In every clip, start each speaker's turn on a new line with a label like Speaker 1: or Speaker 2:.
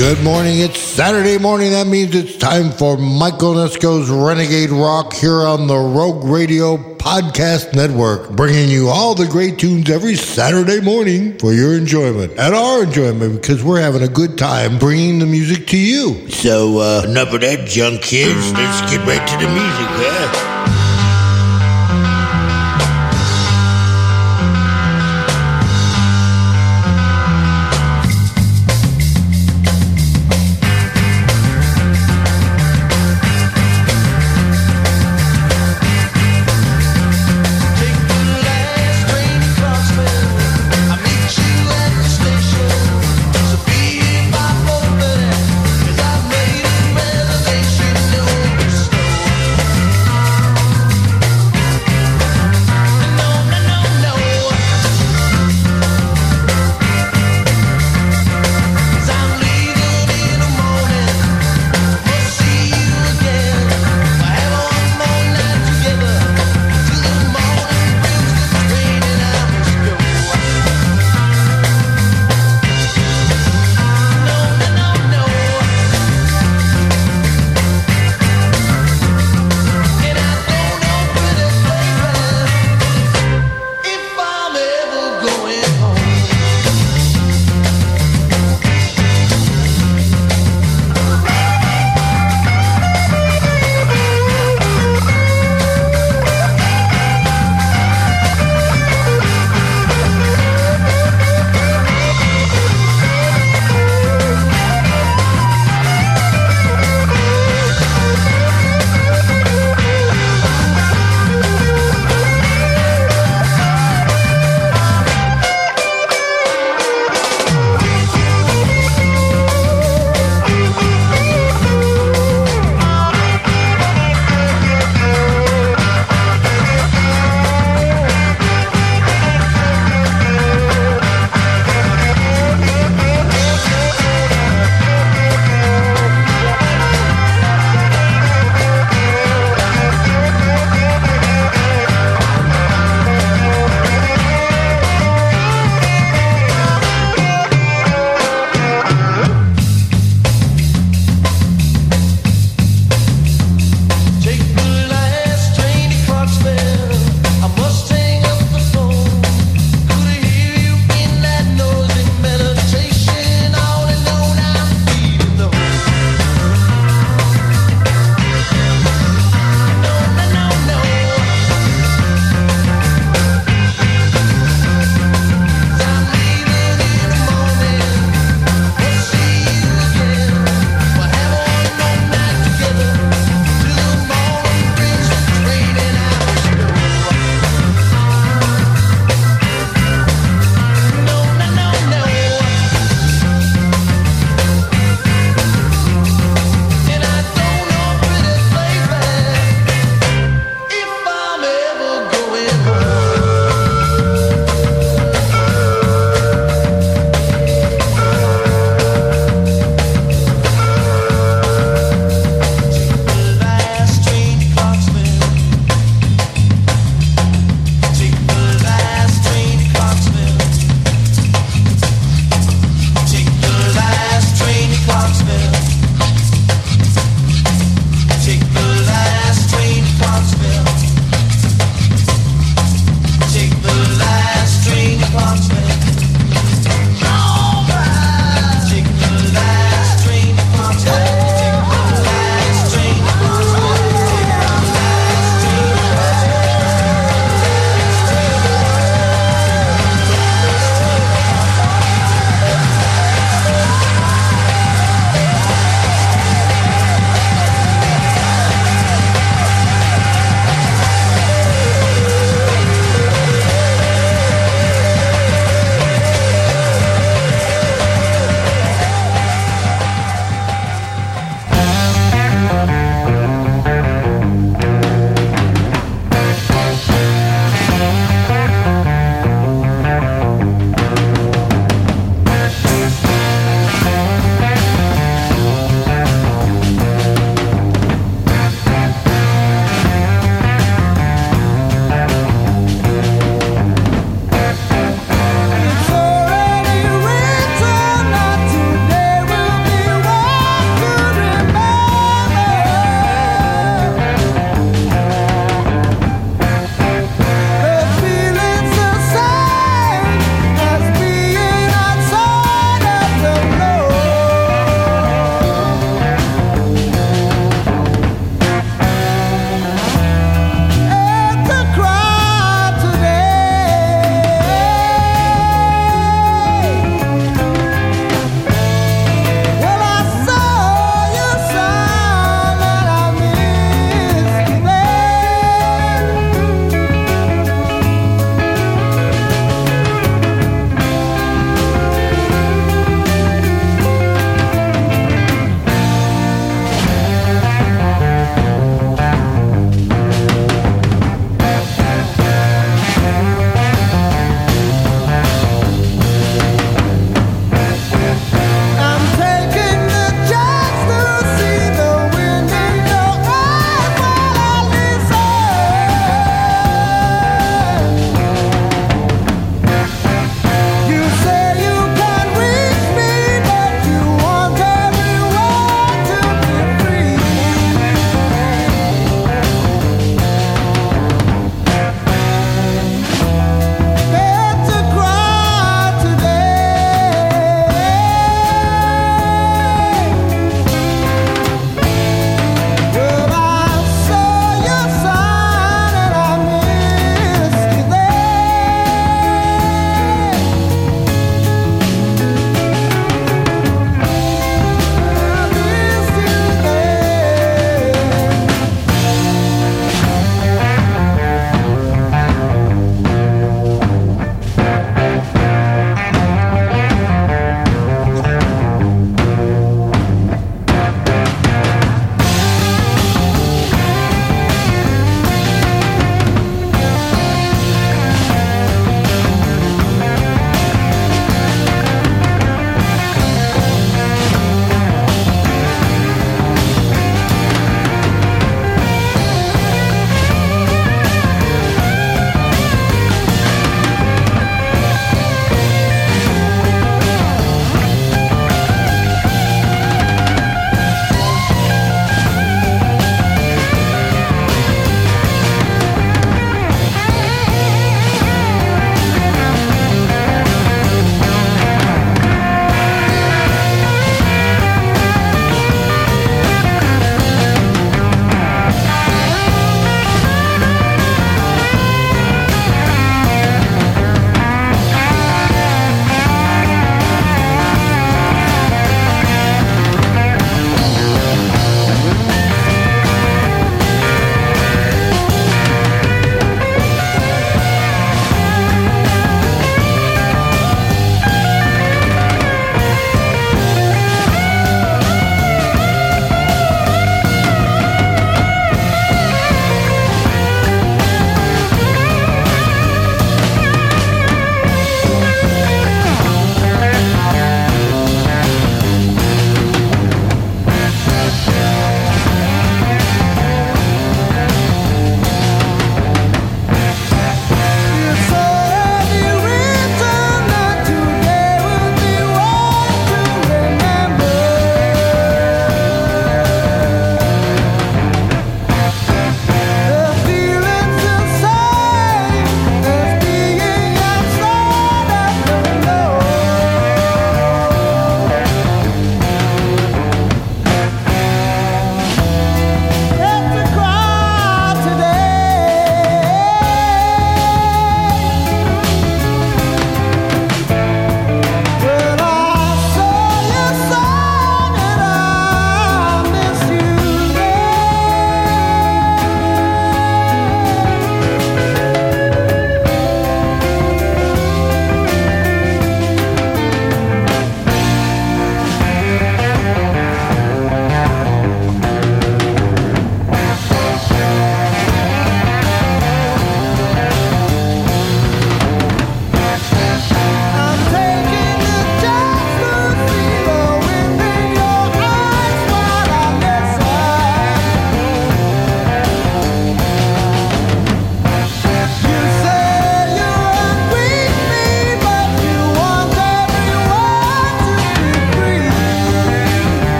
Speaker 1: Good morning. It's Saturday morning. That means it's time for Mike Onesko's Renegade Rock here on the Rogue Radio Podcast Network, bringing you all the great tunes every Saturday morning for your enjoyment and our enjoyment because we're having a good time bringing the music to you. So, uh, enough of that junk, kids. Let's get right to the music, huh?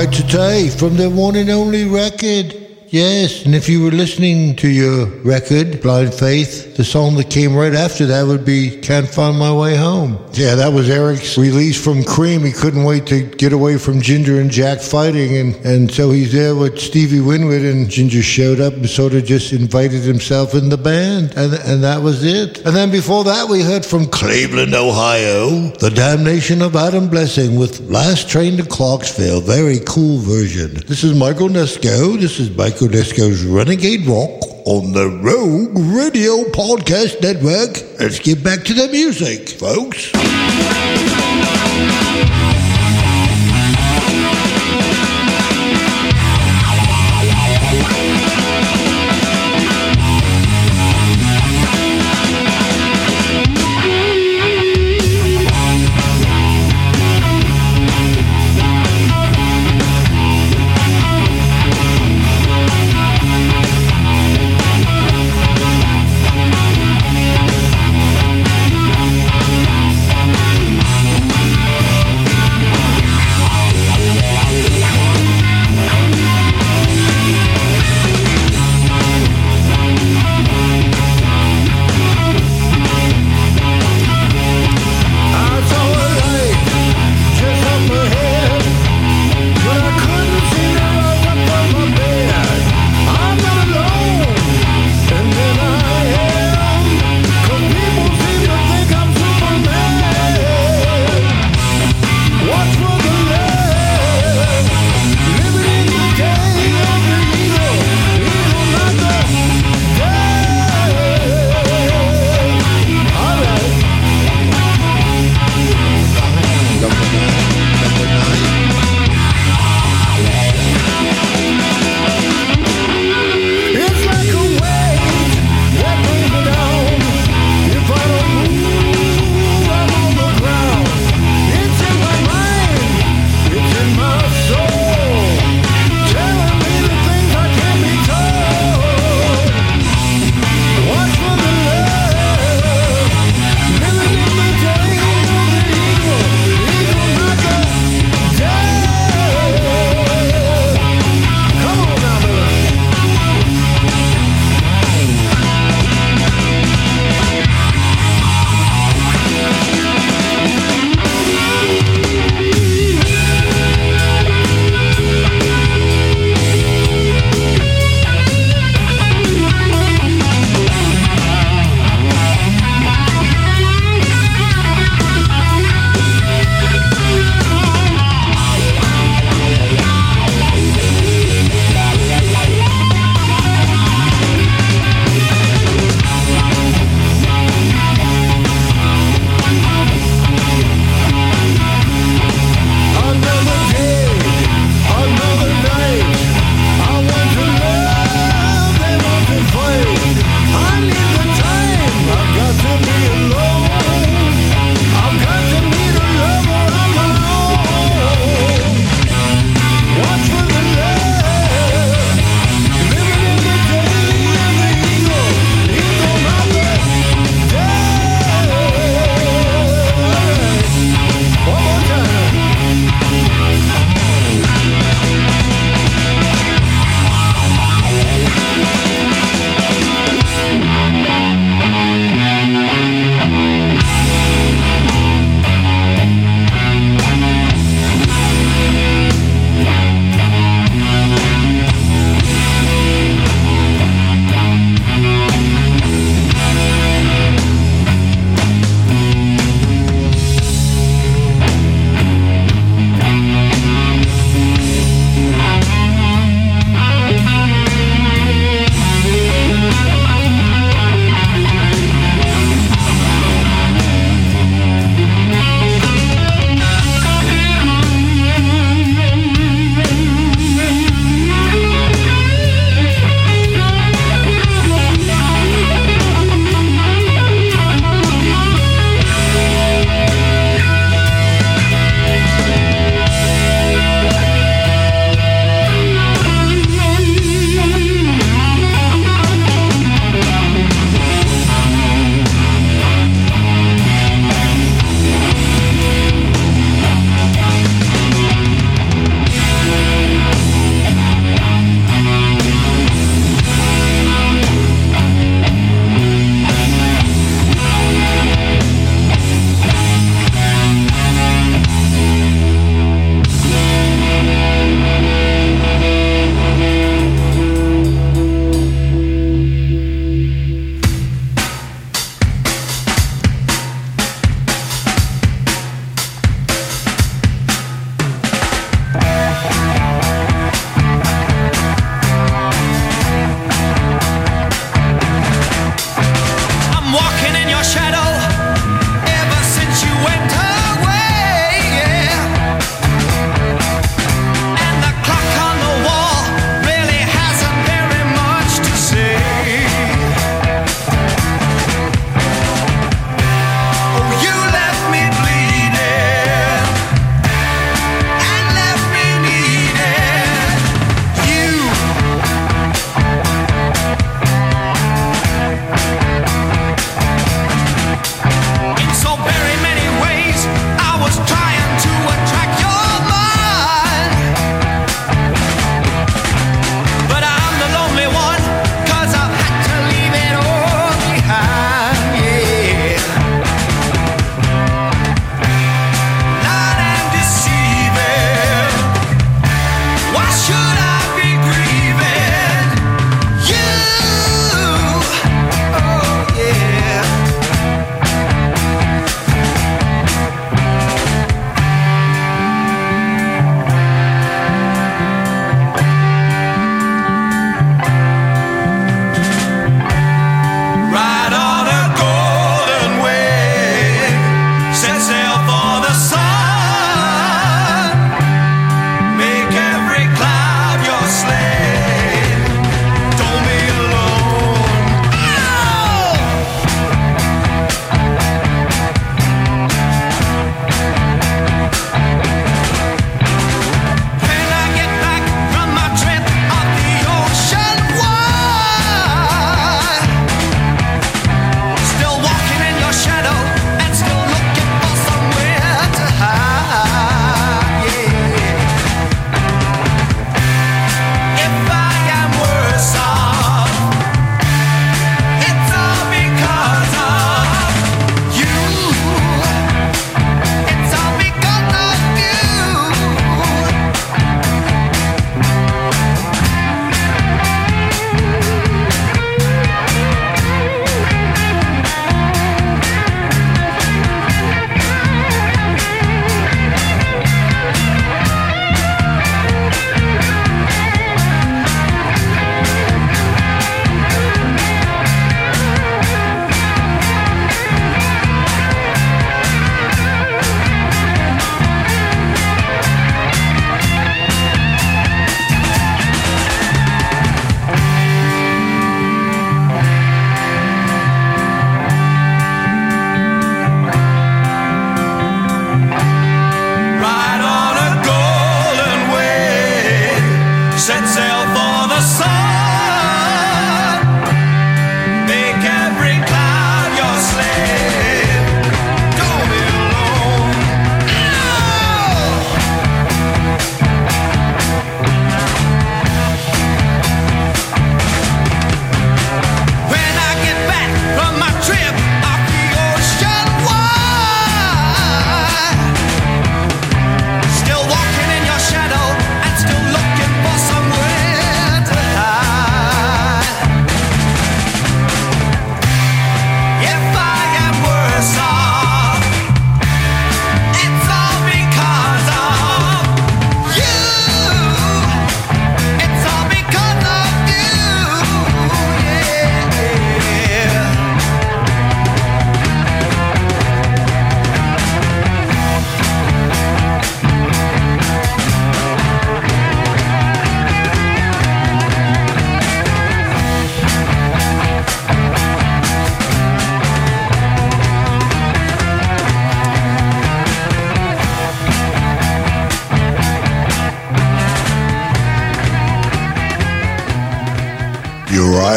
Speaker 1: Cry today from their one and only record. Yes, and if you were listening to your record, Blind Faith, the song that came right after that would be Can't Find My Way Home. Yeah, that was Eric's release from Cream. He couldn't wait to get away from Ginger and Jack fighting, and, and so he's there with Stevie Winwood, and Ginger showed up and sort of just invited himself in the band, and, and that was it. And then before that, we heard from Cleveland, Ohio, The Damnation of Adam Blessing with Last Train to Clarksville. Very cool version. This is Mike Onesko. This is Mike Onesko's Renegade Rock on the Rogue Radio Podcast Network. Let's get back to the music, folks.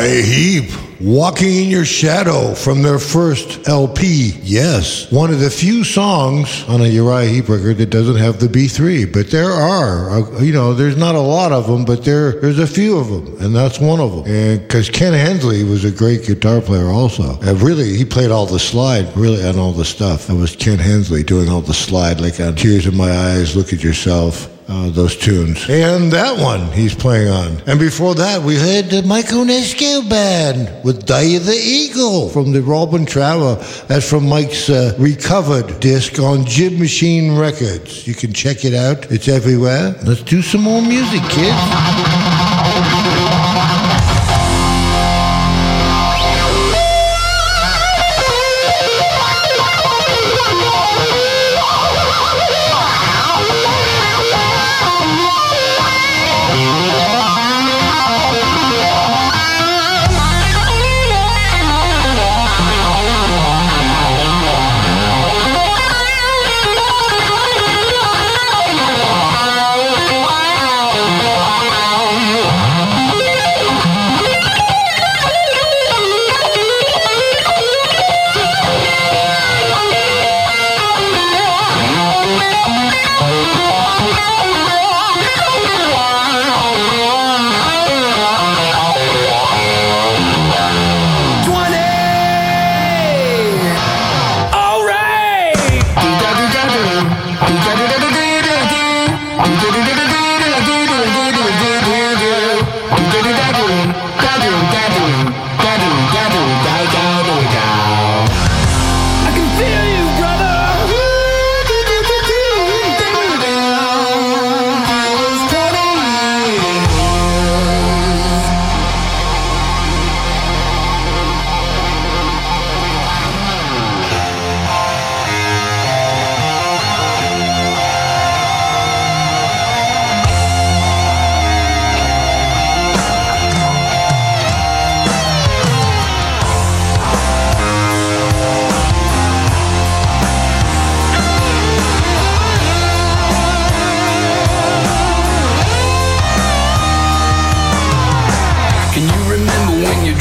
Speaker 2: Uriah Heep. Walking in Your Shadow from their first LP. Yes, one of the few songs on a Uriah Heep record that doesn't have the B3, but there are. Uh, you know, there's not a lot of them, but there there's a few of them, and that's one of them. And because Ken Hensley was a great guitar player also. And really, he played all the slide, really, on all the stuff. That was Ken Hensley doing all the slide, like on Tears in My Eyes, Look at Yourself uh, those tunes. And that one he's playing on. And before that, we heard the Mike Onesko Band with Die the Eagle from the Robin Trower. That's from Mike's uh, recovered disc on Jib Machine Records. You can check it out. It's everywhere. Let's do some more music, kids.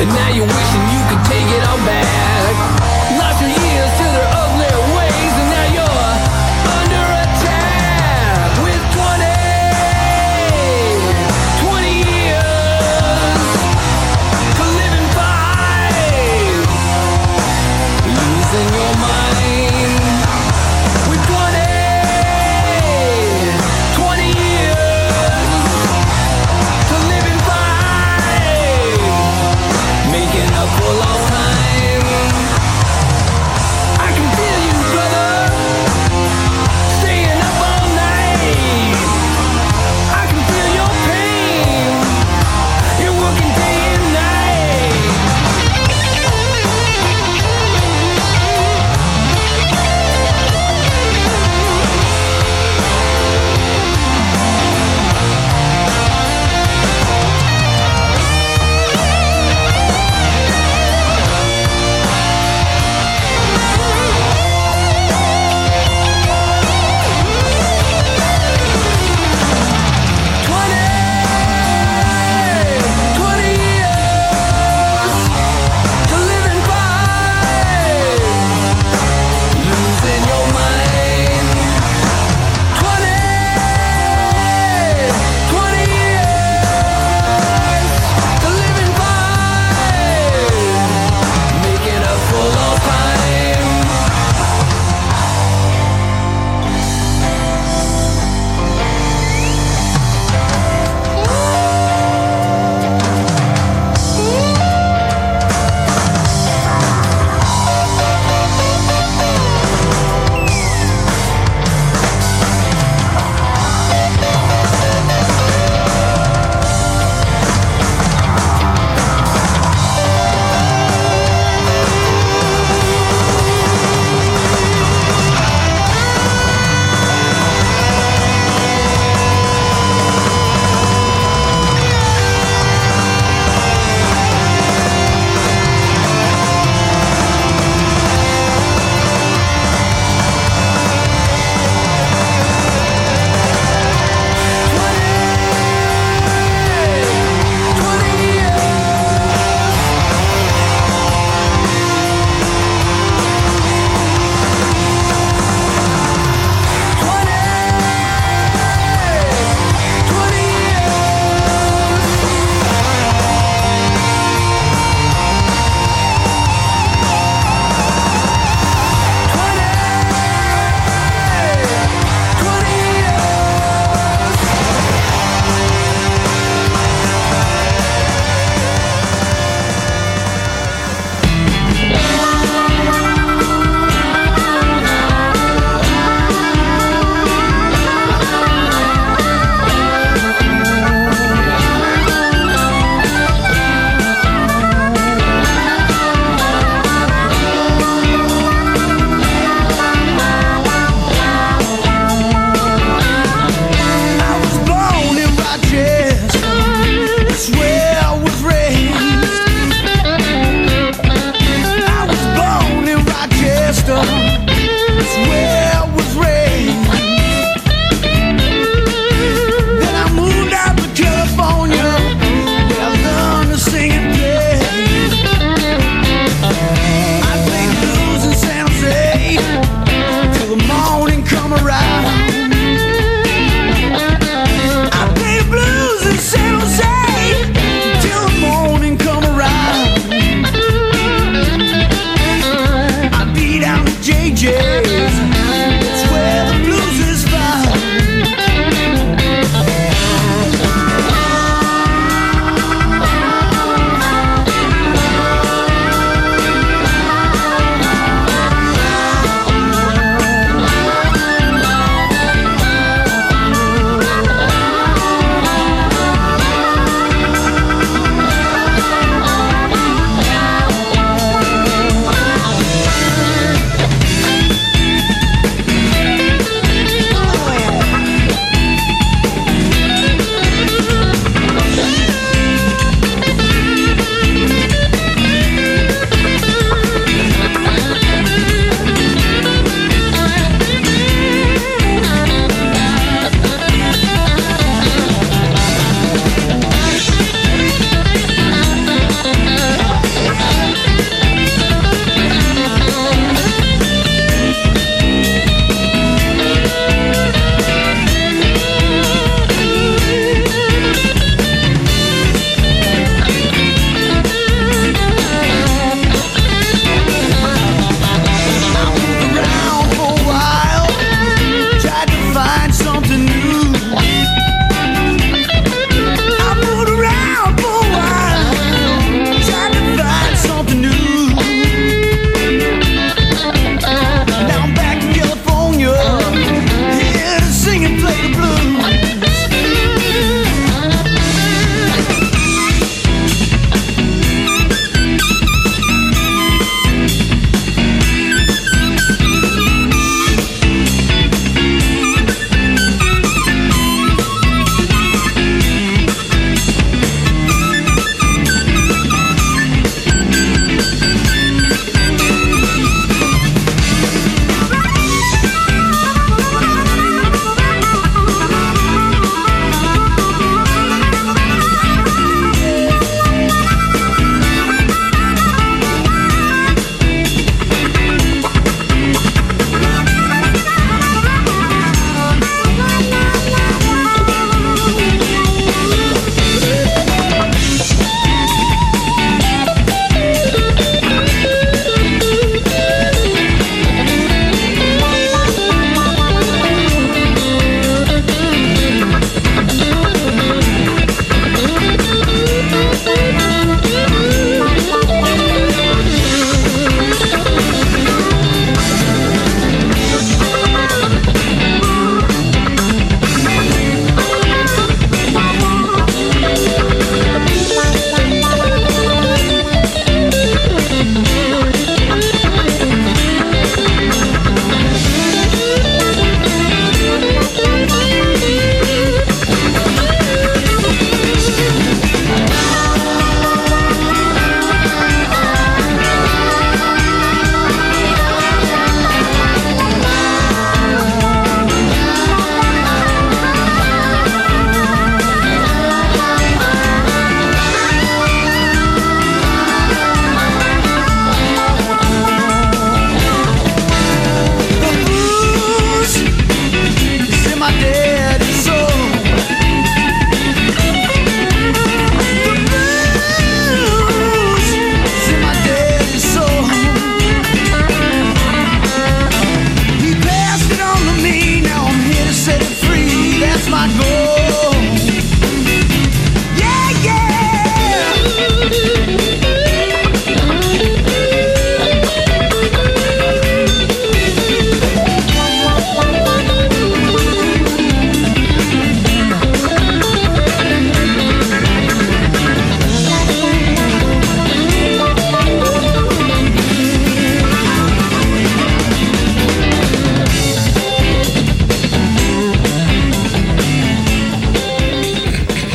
Speaker 3: And now you're wishing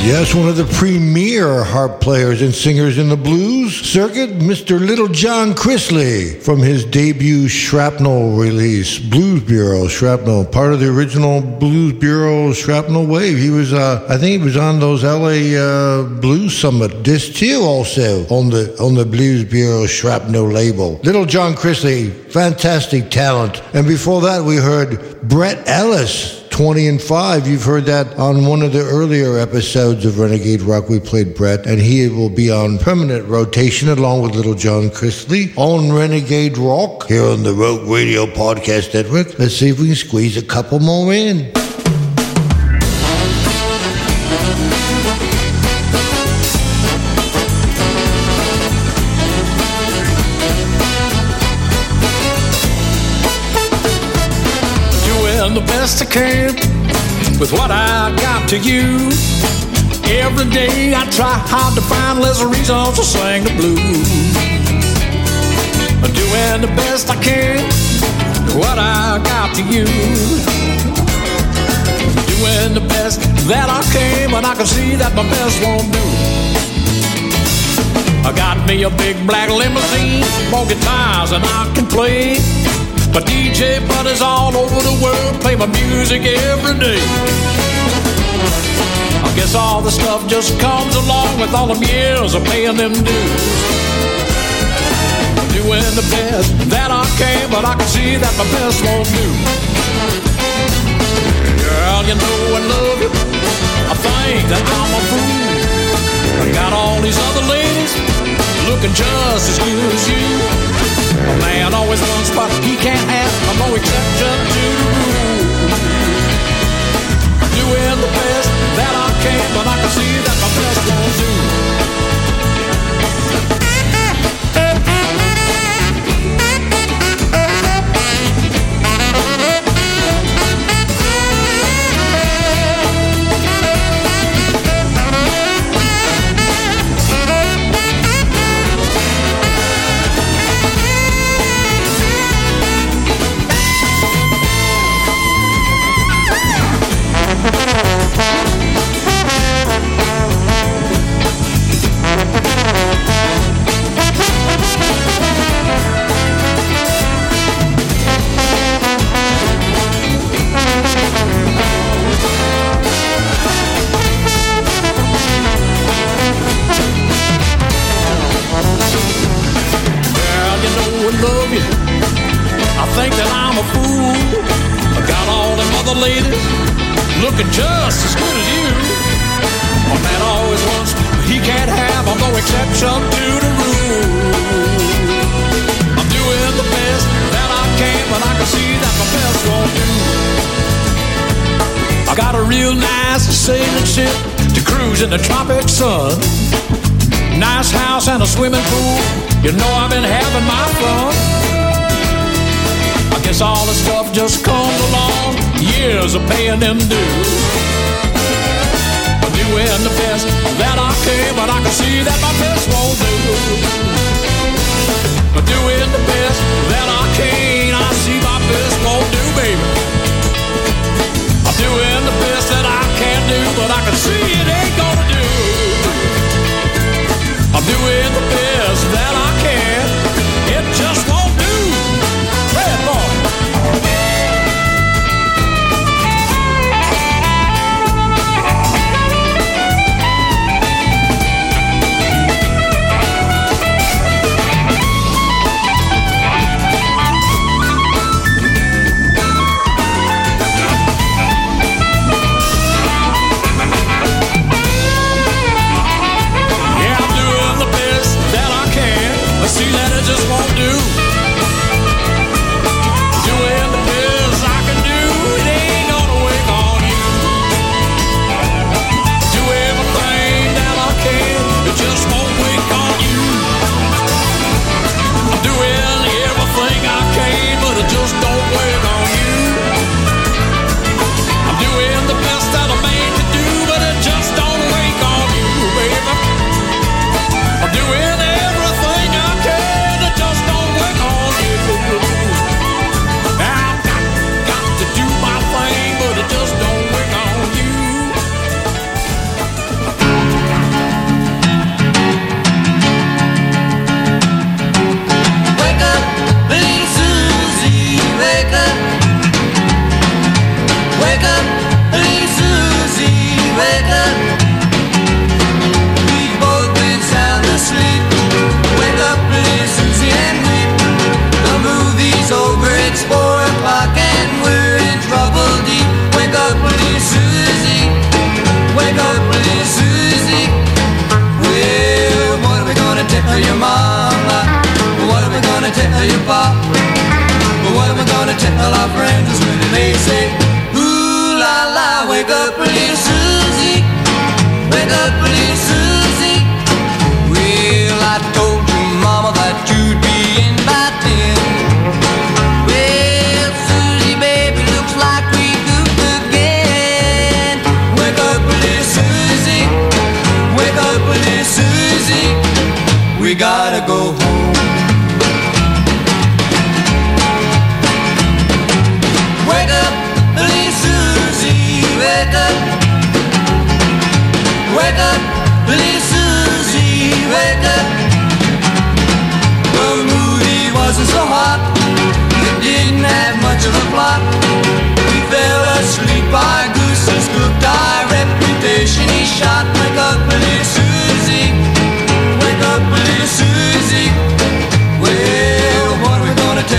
Speaker 1: Yes, one of the premier harp players and singers in the blues circuit, Mr. Little John Chrisley, from his debut Shrapnel release, Blues Bureau Shrapnel, part of the original Blues Bureau Shrapnel wave. He was, uh, I think, he was on those LA uh, Blues Summit discs too, also on the on the Blues Bureau Shrapnel label. Little John Chrisley, fantastic talent, and before that we heard Brett Ellis 20 and 5. You've heard that on one of the earlier episodes of Renegade Rock. We played Brett, and he will be on permanent rotation along with Little John Chrisley on Renegade Rock here on the Rogue Radio Podcast Network. Let's see if we can squeeze a couple more in.
Speaker 2: Best I can with what I got to you. Every day I try hard to find less reasons to sing the blues. I'm doing the best I can with what I got to you. Doing the best that I can, but I can see that my best won't do. I got me a big black limousine, more guitars than I can play. My DJ buddies all over the world play my music every day. I guess all the stuff just comes along with all them years of paying them dues. Doing the best that I can, but I can see that my best won't do. Girl, you know I love you. I think that I'm a fool. I got all these other ladies looking just as good as you. A man always wants what he can't have. I'm no exception to the rule. Doing the best that I can, but I can see that my best the tropic sun. Nice house and a swimming pool. You know I've been having my fun. I guess all the stuff just comes along. Years of paying them dues. I'm doing the best that I can, but I can see that my best won't do. I'm doing the best that I can. Doing the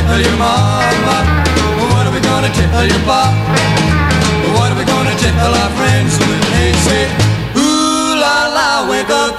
Speaker 4: tell your mama? What are we gonna tell your pop? What are we gonna tell our friends when they say, Ooh la la, wake up,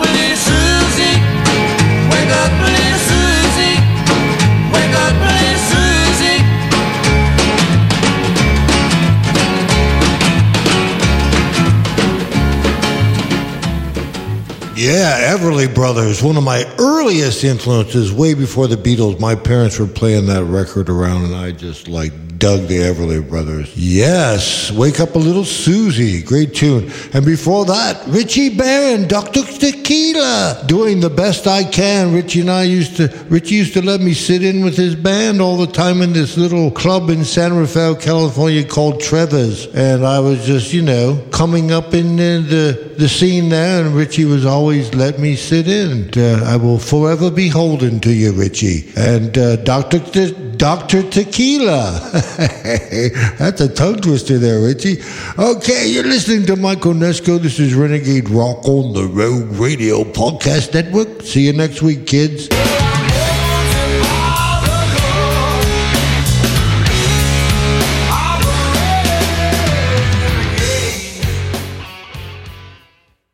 Speaker 1: Yeah, Everly Brothers, one of my earliest influences, way before the Beatles. My parents were playing that record around, and I just like dug the Everly Brothers. Yes, Wake Up a Little Susie, great tune. And before that, Richie Barron, Dr. Tequila, doing the best I can. Richie and I used to, Richie used to let me sit in with his band all the time in this little club in San Rafael, California called Trevor's. And I was just, you know, coming up in the, the, the scene there, and Richie was always let me sit in. Uh, I will forever be holden to you, Richie. And uh, Dr. Te- Dr. Tequila. That's a tongue twister there, Richie. Okay, you're listening to Mike Onesko. This is Renegade Rock on the Rogue Radio Podcast Network. See you next week, kids.